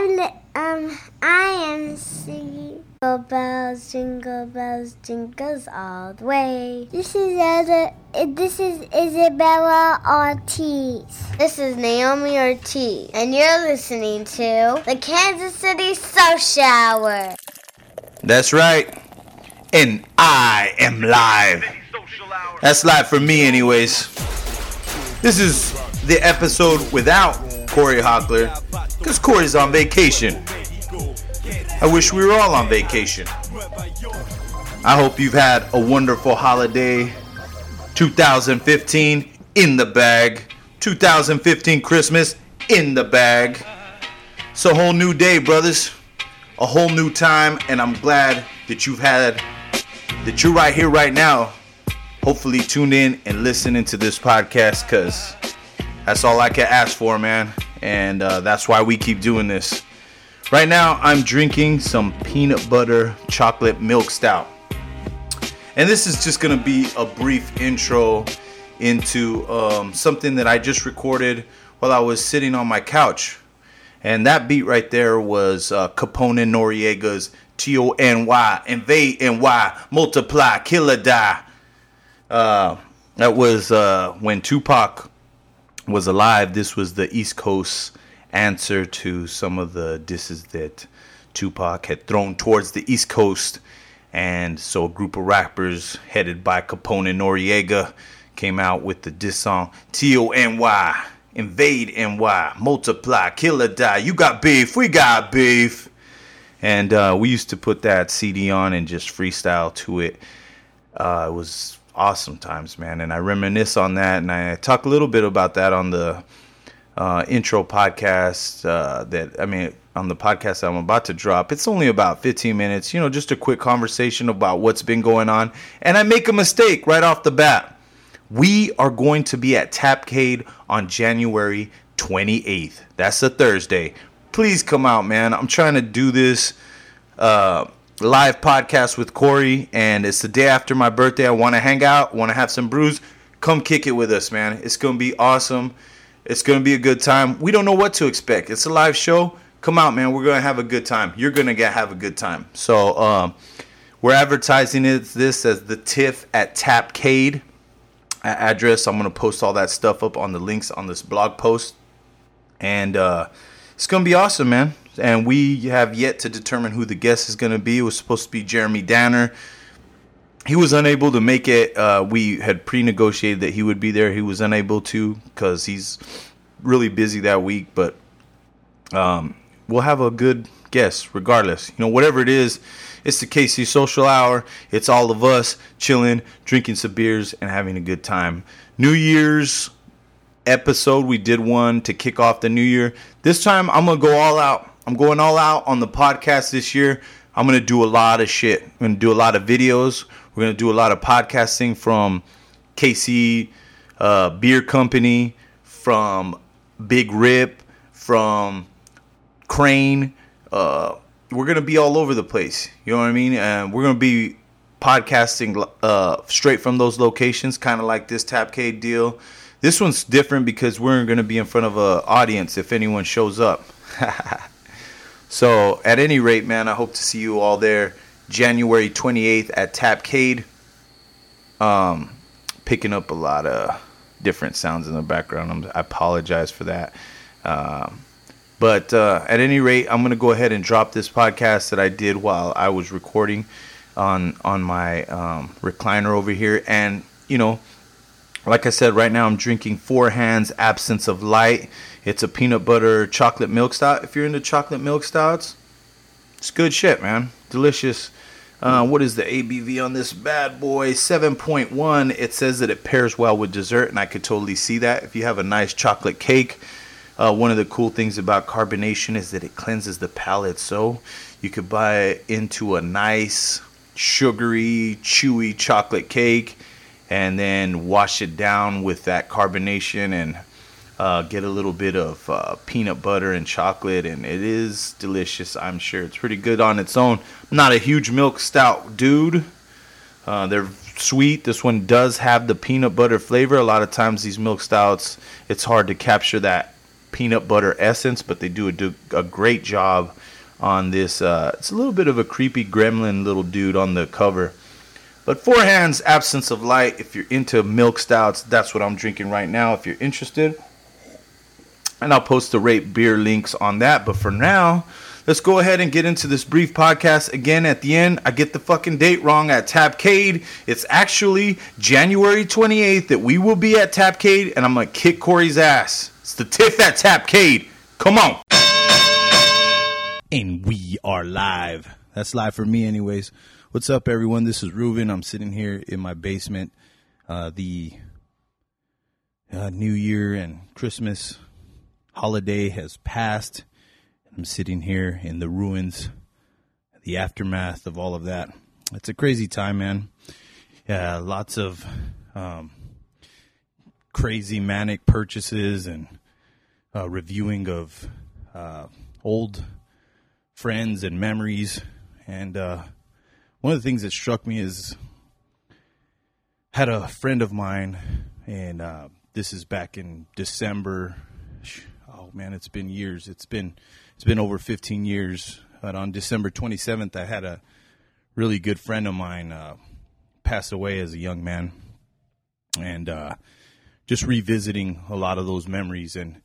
Li- um I am singing Jingle bells, jingle bells, jingles all the way. This is other. This is Isabella Ortiz. This is Naomi Ortiz, and you're listening to the Kansas City Social Hour. That's right. And I am live. That's live for me, anyways. This is the episode without Kory Hockler, because Kory's on vacation. I wish we were all on vacation. I hope you've had a wonderful holiday. 2015 in the bag. 2015 Christmas in the bag. It's a whole new day, brothers. A whole new time, and I'm glad that you've had, that you're right here right now. Hopefully, tuned in and listening to this podcast because that's all I can ask for, man. And uh, that's why we keep doing this. Right now, I'm drinking some peanut butter chocolate milk stout. And this is just gonna be a brief intro into um, something that I just recorded while I was sitting on my couch. And that beat right there was uh, Capone Noreaga's T O N Y, invade NY, multiply, kill or die. Uh, that was uh, when Tupac was alive. This was the East Coast answer to some of the disses that Tupac had thrown towards the East Coast. And so a group of rappers headed by Capone and Noreaga came out with the diss song T-O-N-Y, invade NY, multiply, kill or die. You got beef, we got beef. And uh, we used to put that CD on and just freestyle to it. Uh, it was awesome times, man. And I reminisce on that, and I talk a little bit about that on the uh, intro podcast uh, that I mean on the podcast I'm about to drop. It's only about 15 minutes, you know, just a quick conversation about what's been going on. And I make a mistake right off the bat. We are going to be at Tapcade on January 28th. That's a Thursday. Please come out, man. I'm trying to do this uh, live podcast with Kory, and it's the day after my birthday. I want to hang out, want to have some brews. Come kick it with us, man. It's going to be awesome. It's going to be a good time. We don't know what to expect. It's a live show. Come out, man. We're going to have a good time. You're going to get have a good time. So, um, we're advertising it, this as the TIFF at Tapcade address. I'm going to post all that stuff up on the links on this blog post. And uh, it's going to be awesome, man. And we have yet to determine who the guest is going to be. It was supposed to be Jeremy Danner. He was unable to make it. Uh, we had pre negotiated that he would be there. He was unable to because he's really busy that week. But um, we'll have a good guest regardless. You know, whatever it is, it's the KC Social Hour. It's all of us chilling, drinking some beers, and having a good time. New Year's episode, we did one to kick off the new year. This time, I'm going to go all out. I'm going all out on the podcast this year. I'm going to do a lot of shit. I'm to do a lot of videos. We're going to do a lot of podcasting from KC uh, Bier Company, from Big Rip, from Crane. Uh, we're gonna be all over the place. You know what I mean? And we're gonna be podcasting uh, straight from those locations, kind of like this Tapcade deal. This one's different because we're gonna be in front of an audience if anyone shows up. so, at any rate, man, I hope to see you all there, January 28th at Tapcade. Um, picking up a lot of different sounds in the background. I'm, i apologize for that. Um, but uh, at any rate, I'm gonna go ahead and drop this podcast that I did while I was recording on on my um, recliner over here. And you know, like I said, right now I'm drinking Four Hands Absence of Light. It's a peanut butter chocolate milk stout. If you're into chocolate milk stouts, it's good shit, man. Delicious. Uh, what is the ABV on this bad boy? 7.1. It says that it pairs well with dessert, and I could totally see that. If you have a nice chocolate cake, uh, one of the cool things about carbonation is that it cleanses the palate. So you could buy into a nice, sugary, chewy chocolate cake and then wash it down with that carbonation and uh, get a little bit of uh, peanut butter and chocolate, and it is delicious. I'm sure it's pretty good on its own. I'm not a huge milk stout dude. Uh, they're sweet. This one does have the peanut butter flavor. A lot of times these milk stouts, it's hard to capture that peanut butter essence, but they do a, do a great job on this. Uh, it's a little bit of a creepy gremlin little dude on the cover. But Four Hands, Absence of Light, if you're into milk stouts, that's what I'm drinking right now if you're interested. And I'll post the rate beer links on that. But for now, let's go ahead and get into this brief podcast. Again, at the end, I get the fucking date wrong at Tapcade. It's actually January 28th that we will be at Tapcade, and I'm to kick Kory's ass. It's the TIFF at Tapcade. Come on. And we are live. That's live for me, anyways. What's up, everyone? This is Ruven. I'm sitting here in my basement. Uh, the uh, New Year and Christmas holiday has passed. I'm sitting here in the ruins, the aftermath of all of that. It's a crazy time, man. Yeah, lots of um, crazy manic purchases and uh, reviewing of uh, old friends and memories. And uh, one of the things that struck me is had a friend of mine, and uh, this is back in December. Oh man, it's been years. It's been it's been over 15 years. But on December 27th, I had a really good friend of mine uh, pass away as a young man, and uh, just revisiting a lot of those memories, and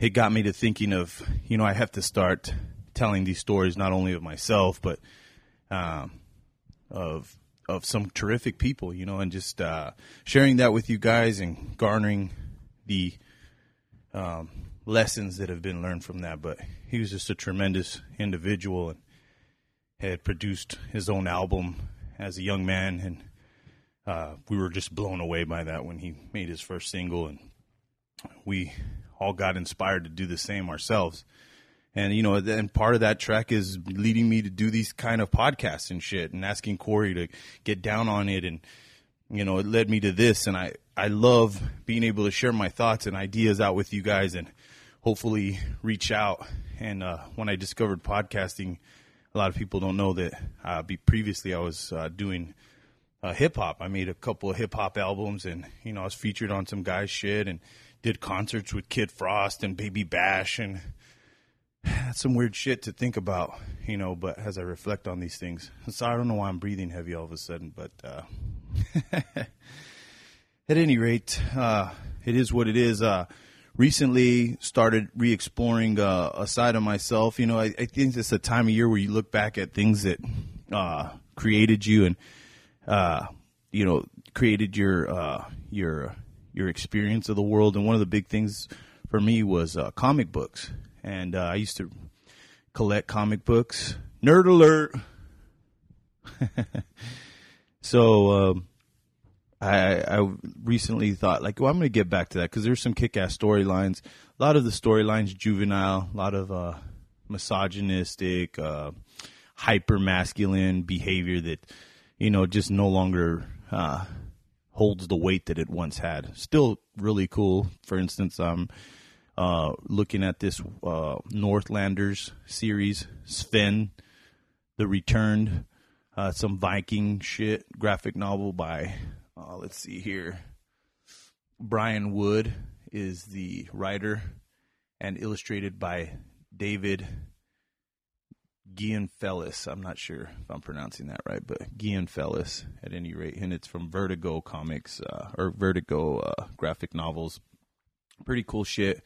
it got me to thinking of you know I have to start telling these stories not only of myself but um, of of some terrific people, you know, and just uh, sharing that with you guys and garnering the um, lessons that have been learned from that. But he was just a tremendous individual and had produced his own album as a young man, and uh, we were just blown away by that when he made his first single, and we all got inspired to do the same ourselves. And you know, and part of that track is leading me to do these kind of podcasts and shit, and asking Kory to get down on it, and you know, it led me to this. And I I love being able to share my thoughts and ideas out with you guys, and hopefully reach out. And uh, when I discovered podcasting, a lot of people don't know that uh, previously I was uh, doing uh, hip hop. I made a couple of hip hop albums, and you know, I was featured on some guys' shit, and did concerts with Kid Frost and Baby Bash, and that's some weird shit to think about, you know. But as I reflect on these things, so I don't know why I'm breathing heavy all of a sudden, but uh, at any rate, uh, it is what it is. Uh, recently started re-exploring uh, a side of myself. You know, I, I, think it's a time of year where you look back at things that uh, created you and uh, you know created your your your experience of the world. And one of the big things for me was comic books, and uh, I used to collect comic books. Nerd alert. so. Um, I, I recently thought like, well, I'm going to get back to that because there's some kick-ass storylines. A lot of the storylines juvenile, a lot of uh, misogynistic, uh, hyper masculine behavior that you know just no longer uh, holds the weight that it once had. Still really cool. For instance, I'm uh, looking at this uh, Northlanders series, Sven, The Returned, uh, some Viking shit graphic novel by uh, let's see here. Brian Wood is the writer and illustrated by David Gianfelice. I'm not sure if I'm pronouncing that right, but Gianfelice at any rate. And it's from Vertigo Comics uh, or Vertigo uh, graphic novels. Pretty cool shit.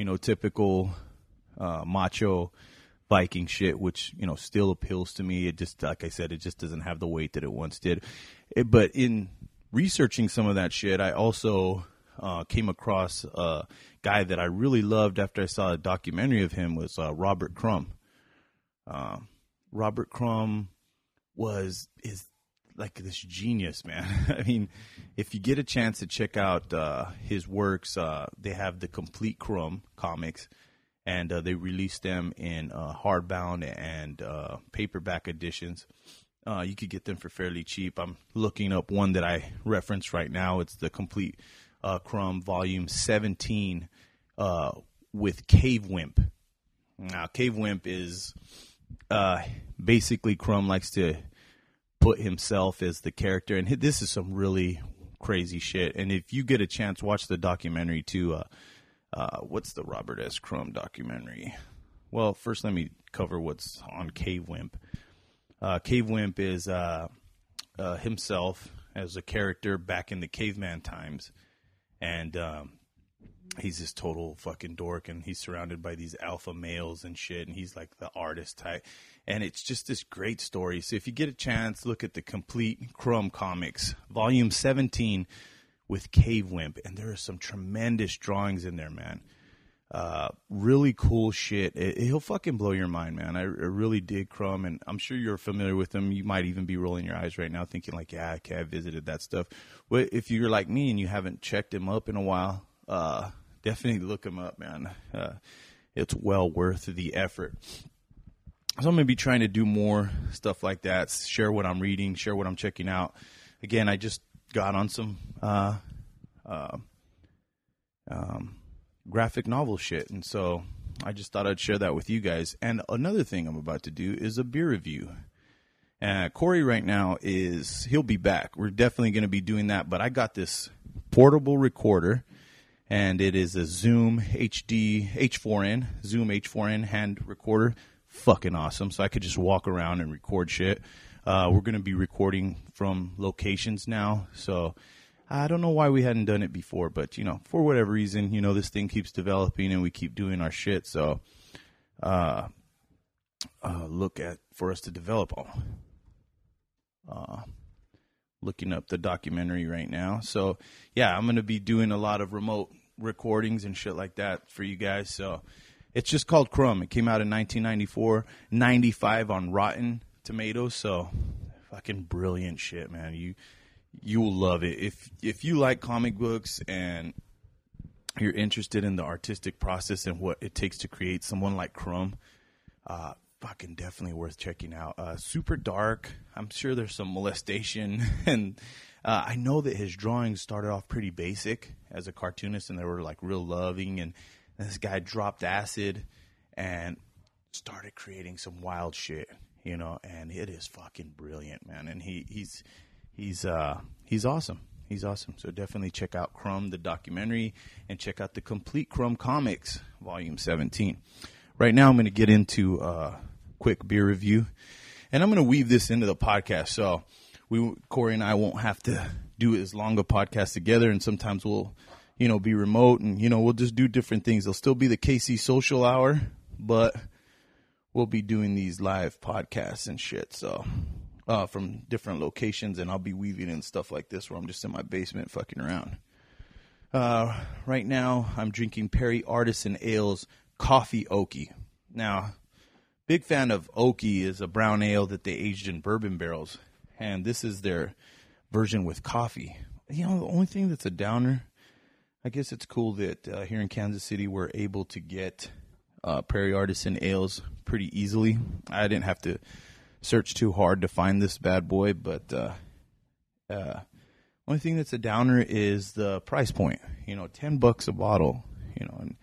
You know, typical uh, macho Viking shit, which, you know, still appeals to me. It just, like I said, it just doesn't have the weight that it once did. It, but in researching some of that shit, I also uh, came across a guy that I really loved after I saw a documentary of him was uh, Robert Crumb. Uh, Robert Crumb was is like this genius, man. I mean, if you get a chance to check out uh, his works, uh, they have the complete Crumb comics, and uh, they released them in hardbound and paperback editions. Uh, you could get them for fairly cheap. I'm looking up one that I reference right now. It's the complete uh, Crumb Volume 17 uh, with Cave Wimp. Now, Cave Wimp is uh, basically Crumb likes to put himself as the character, and this is some really crazy shit. And if you get a chance, watch the documentary too. Uh, uh, what's the Robert S. Crumb documentary? Well, first let me cover what's on Cave Wimp. Uh, Cave Wimp is uh, uh, himself as a character back in the caveman times, and um, he's this total fucking dork, and he's surrounded by these alpha males and shit, and he's like the artist type, and it's just this great story. So if you get a chance, look at the complete Crumb comics, volume seventeen, with Cave Wimp, and there are some tremendous drawings in there, man. Uh, really cool shit. It, he'll fucking blow your mind, man. I, I, really dig Crumb, and I'm sure you're familiar with him. You might even be rolling your eyes right now, thinking like, "Yeah, okay, I visited that stuff." But if you're like me and you haven't checked him up in a while, uh, definitely look him up, man. Uh, it's well worth the effort. So I'm gonna be trying to do more stuff like that. Share what I'm reading, share what I'm checking out. Again, I just got on some uh, uh, um, graphic novel shit, and so I just thought I'd share that with you guys. And another thing I'm about to do is a beer review. Uh, Kory right now is he'll be back. We're definitely going to be doing that. But I got this portable recorder, and it is a Zoom HD H4n Zoom H4n hand recorder. Fucking awesome. So I could just walk around and record shit. Uh, we're going to be recording from locations now, so I don't know why we hadn't done it before, but you know, for whatever reason, you know, this thing keeps developing and we keep doing our shit. So, uh, uh, look at for us to develop. All. Uh, looking up the documentary right now. So, yeah, I'm going to be doing a lot of remote recordings and shit like that for you guys. So, it's just called Crumb. It came out in 1994, 95 on Rotten tomatoes. So fucking brilliant shit, man. You you will love it if if you like comic books and you're interested in the artistic process and what it takes to create someone like Crumb. Uh, fucking definitely worth checking out. Uh, super dark. I'm sure there's some molestation, and uh, I know that his drawings started off pretty basic as a cartoonist, and they were like real loving. And this guy dropped acid and started creating some wild shit you know, and it is fucking brilliant, man. And he he's he's uh he's awesome. He's awesome. So definitely check out Crumb the documentary and check out the complete Crumb comics, volume 17. Right now I'm going to get into a quick beer review and I'm going to weave this into the podcast. So we Kory and I won't have to do as long a podcast together and sometimes we'll you know be remote and you know we'll just do different things. There'll still be the KC social hour, but we'll be doing these live podcasts and shit. So, uh, from different locations, and I'll be weaving in stuff like this where I'm just in my basement fucking around. Uh, right now, I'm drinking Prairie Artisan Ales Coffee Okie. Now, big fan of Okie is a brown ale that they aged in bourbon barrels, and this is their version with coffee. You know, the only thing that's a downer, I guess it's cool that uh, here in Kansas City we're able to get uh, Prairie Artisan ales pretty easily. I didn't have to search too hard to find this bad boy, but uh, uh, only thing that's a downer is the price point. You know, ten bucks a bottle. You know, and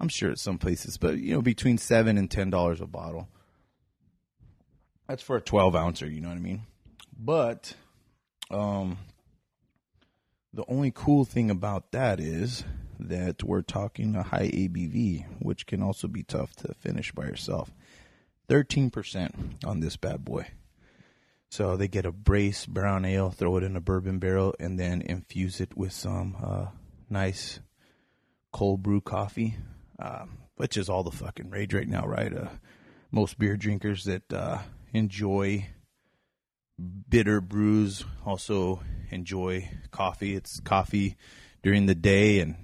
I'm sure at some places, but you know, between seven and ten dollars a bottle. That's for a twelve ouncer. You know what I mean? But, um, the only cool thing about that is that we're talking a high ABV, which can also be tough to finish by yourself. 13% on this bad boy. So they get a brace brown ale, throw it in a bourbon barrel, and then infuse it with some uh, nice cold brew coffee, um, which is all the fucking rage right now, right? Uh, most beer drinkers that uh, enjoy bitter brews also enjoy coffee. It's coffee during the day and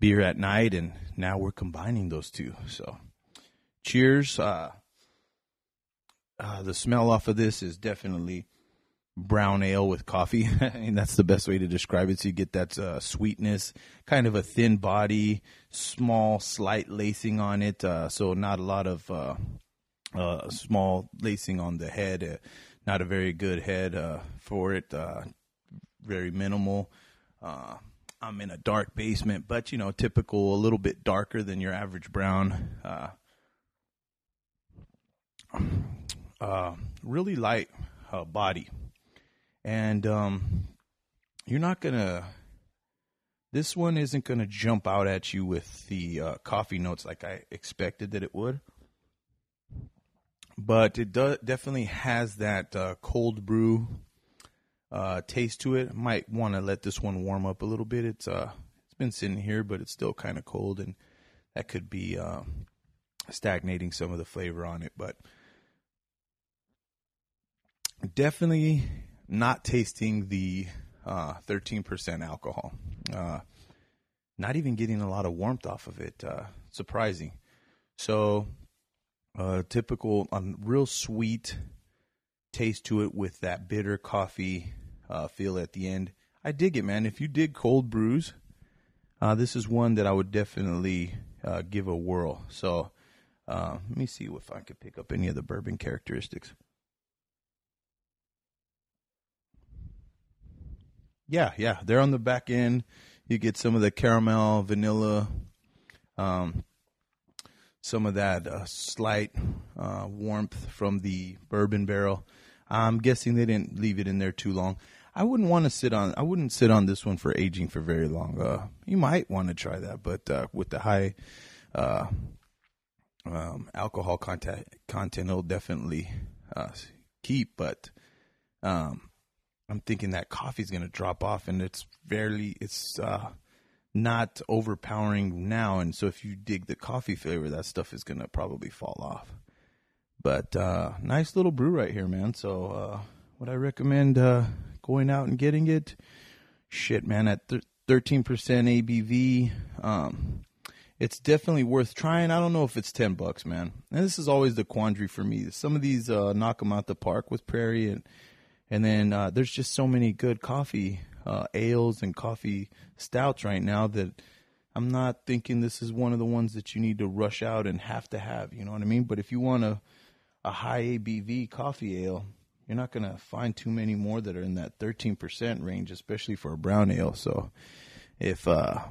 beer at night, and now we're combining those two. So, cheers. Uh, uh, the smell off of this is definitely brown ale with coffee. I mean, that's the best way to describe it. So you get that uh, sweetness, kind of a thin body, small, slight lacing on it. Uh, so not a lot of uh, uh small lacing on the head. Uh, not a very good head uh, for it. very minimal. I'm in a dark basement, but you know, typical, a little bit darker than your average brown. Uh, uh, really light uh, body, and um, you're not gonna This one isn't to jump out at you with the uh, coffee notes like I expected that it would. But it does definitely has that uh, cold brew uh, taste to it. Might want to let this one warm up a little bit. It's uh, it's been sitting here, but it's still kind of cold, and that could be uh, stagnating some of the flavor on it. But definitely not tasting the uh, 13% alcohol. Uh, not even getting a lot of warmth off of it. Uh, surprising. So, uh, typical, um, real sweet taste to it with that bitter coffee uh, feel at the end. I dig it, man. If you dig cold brews, uh, this is one that I would definitely uh, give a whirl. So, uh, let me see if I could pick up any of the bourbon characteristics. Yeah, yeah, they're on the back end. You get some of the caramel, vanilla, um, some of that uh, slight uh, warmth from the bourbon barrel. I'm guessing they didn't leave it in there too long. I wouldn't want to sit on. I wouldn't sit on this one for aging for very long. Uh, you might want to try that, but uh, with the high uh, um, alcohol content, content, it'll definitely uh, keep. But um, I'm thinking that coffee's going to drop off, and it's fairly, it's uh, not overpowering now. And so if you dig the coffee flavor, that stuff is going to probably fall off. But uh, nice little brew right here, man. So uh, would I recommend uh, going out and getting it? Shit, man, at th- 13% ABV. Um, it's definitely worth trying. I don't know if it's 10 bucks, man. And this is always the quandary for me. Some of these uh, knock them out the park with Prairie and and then uh, there's just so many good coffee uh, ales and coffee stouts right now that I'm not thinking this is one of the ones that you need to rush out and have to have. You know what I mean? But if you want a a high ABV coffee ale, you're not gonna find too many more that are in that 13% range, especially for a brown ale. So if uh,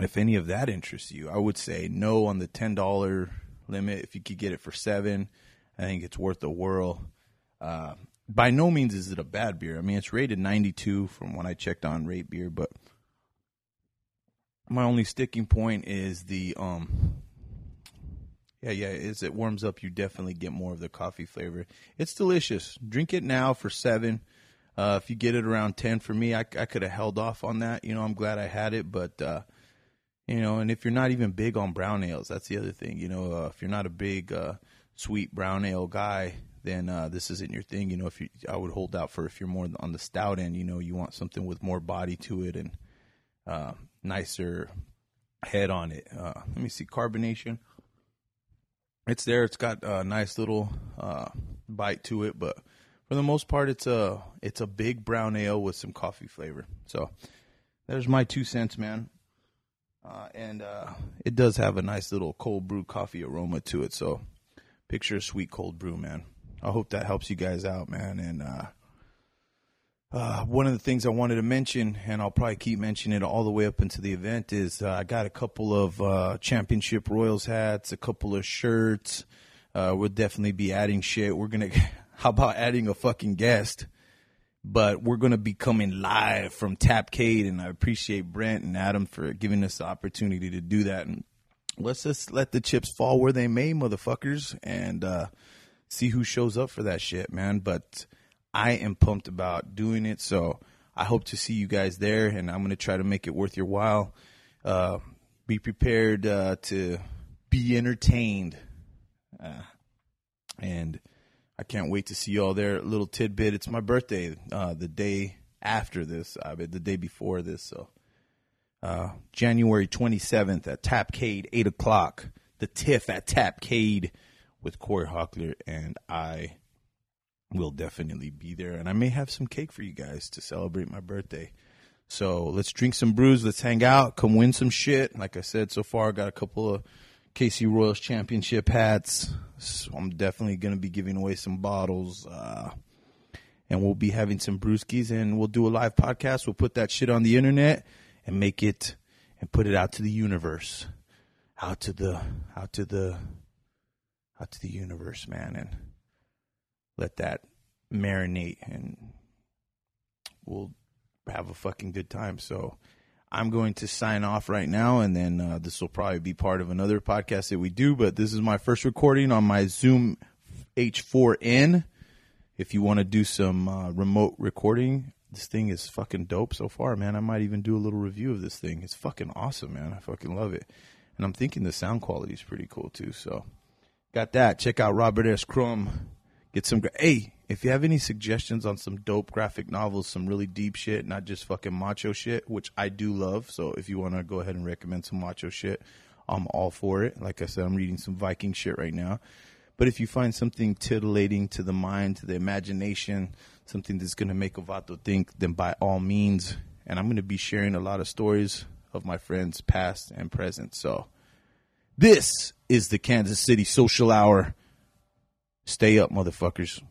if any of that interests you, I would say no on the ten dollar limit. If you could get it for seven, I think it's worth a whirl. Uh, by no means is it a bad beer. I mean, it's rated 92 from when I checked on Rate Beer, but my only sticking point is the um yeah, yeah, as it warms up, you definitely get more of the coffee flavor. It's delicious. Drink it now for 7. Uh, if you get it around 10 for me, I, I could have held off on that. You know, I'm glad I had it, but uh you know, and if you're not even big on brown ales, that's the other thing. You know, uh, if you're not a big uh, sweet brown ale guy, then uh, this isn't your thing. You know, if you, I would hold out for if you're more on the stout end, you know, you want something with more body to it and uh, nicer head on it. Uh, let me see carbonation. It's there. It's got a nice little uh, bite to it, but for the most part, it's a it's a big brown ale with some coffee flavor. So there's my two cents, man. Uh, and uh, it does have a nice little cold brew coffee aroma to it. So picture a sweet cold brew, man. I hope that helps you guys out, man. And uh, uh, one of the things I wanted to mention, and I'll probably keep mentioning it all the way up into the event, is uh, I got a couple of uh, championship Royals hats, a couple of shirts. Uh, we'll definitely be adding shit. We're gonna, how about adding a fucking guest? But we're gonna be coming live from Tapcade, and I appreciate Brent and Adam for giving us the opportunity to do that. And let's just let the chips fall where they may, motherfuckers, and uh, see who shows up for that shit, man. But I am pumped about doing it. So I hope to see you guys there, and I'm going to try to make it worth your while. Uh, be prepared uh, to be entertained. Uh, and I can't wait to see you all there. Little tidbit it's my birthday uh, the day after this, I mean, the day before this. So uh, January 27th at Tapcade, 8 o'clock. The TIFF at Tapcade with Kory Hockler, and I will definitely be there. And I may have some cake for you guys to celebrate my birthday. So let's drink some brews, let's hang out, come win some shit. Like I said, so far I got a couple of KC Royals championship hats. So I'm definitely going to be giving away some bottles. Uh, and we'll be having some brewskis and we'll do a live podcast. We'll put that shit on the internet and make it and put it out to the universe. Out to the out to the out to the universe, man, and let that marinate and we'll have a fucking good time. So I'm going to sign off right now, and then uh, this will probably be part of another podcast that we do. But this is my first recording on my Zoom H4n. If you want to do some uh, remote recording, this thing is fucking dope so far, man. I might even do a little review of this thing. It's fucking awesome, man. I fucking love it. And I'm thinking the sound quality is pretty cool too. So, got that. Check out Robert S. Crumb. Get some. Gra- hey, if you have any suggestions on some dope graphic novels, some really deep shit, not just fucking macho shit, which I do love. So if you want to go ahead and recommend some macho shit, I'm all for it. Like I said, I'm reading some Viking shit right now. But if you find something titillating to the mind, to the imagination, something that's going to make a vato think, then by all means. And I'm going to be sharing a lot of stories of my friends, past and present. So this is the Kansas City Social Hour. Stay up, motherfuckers.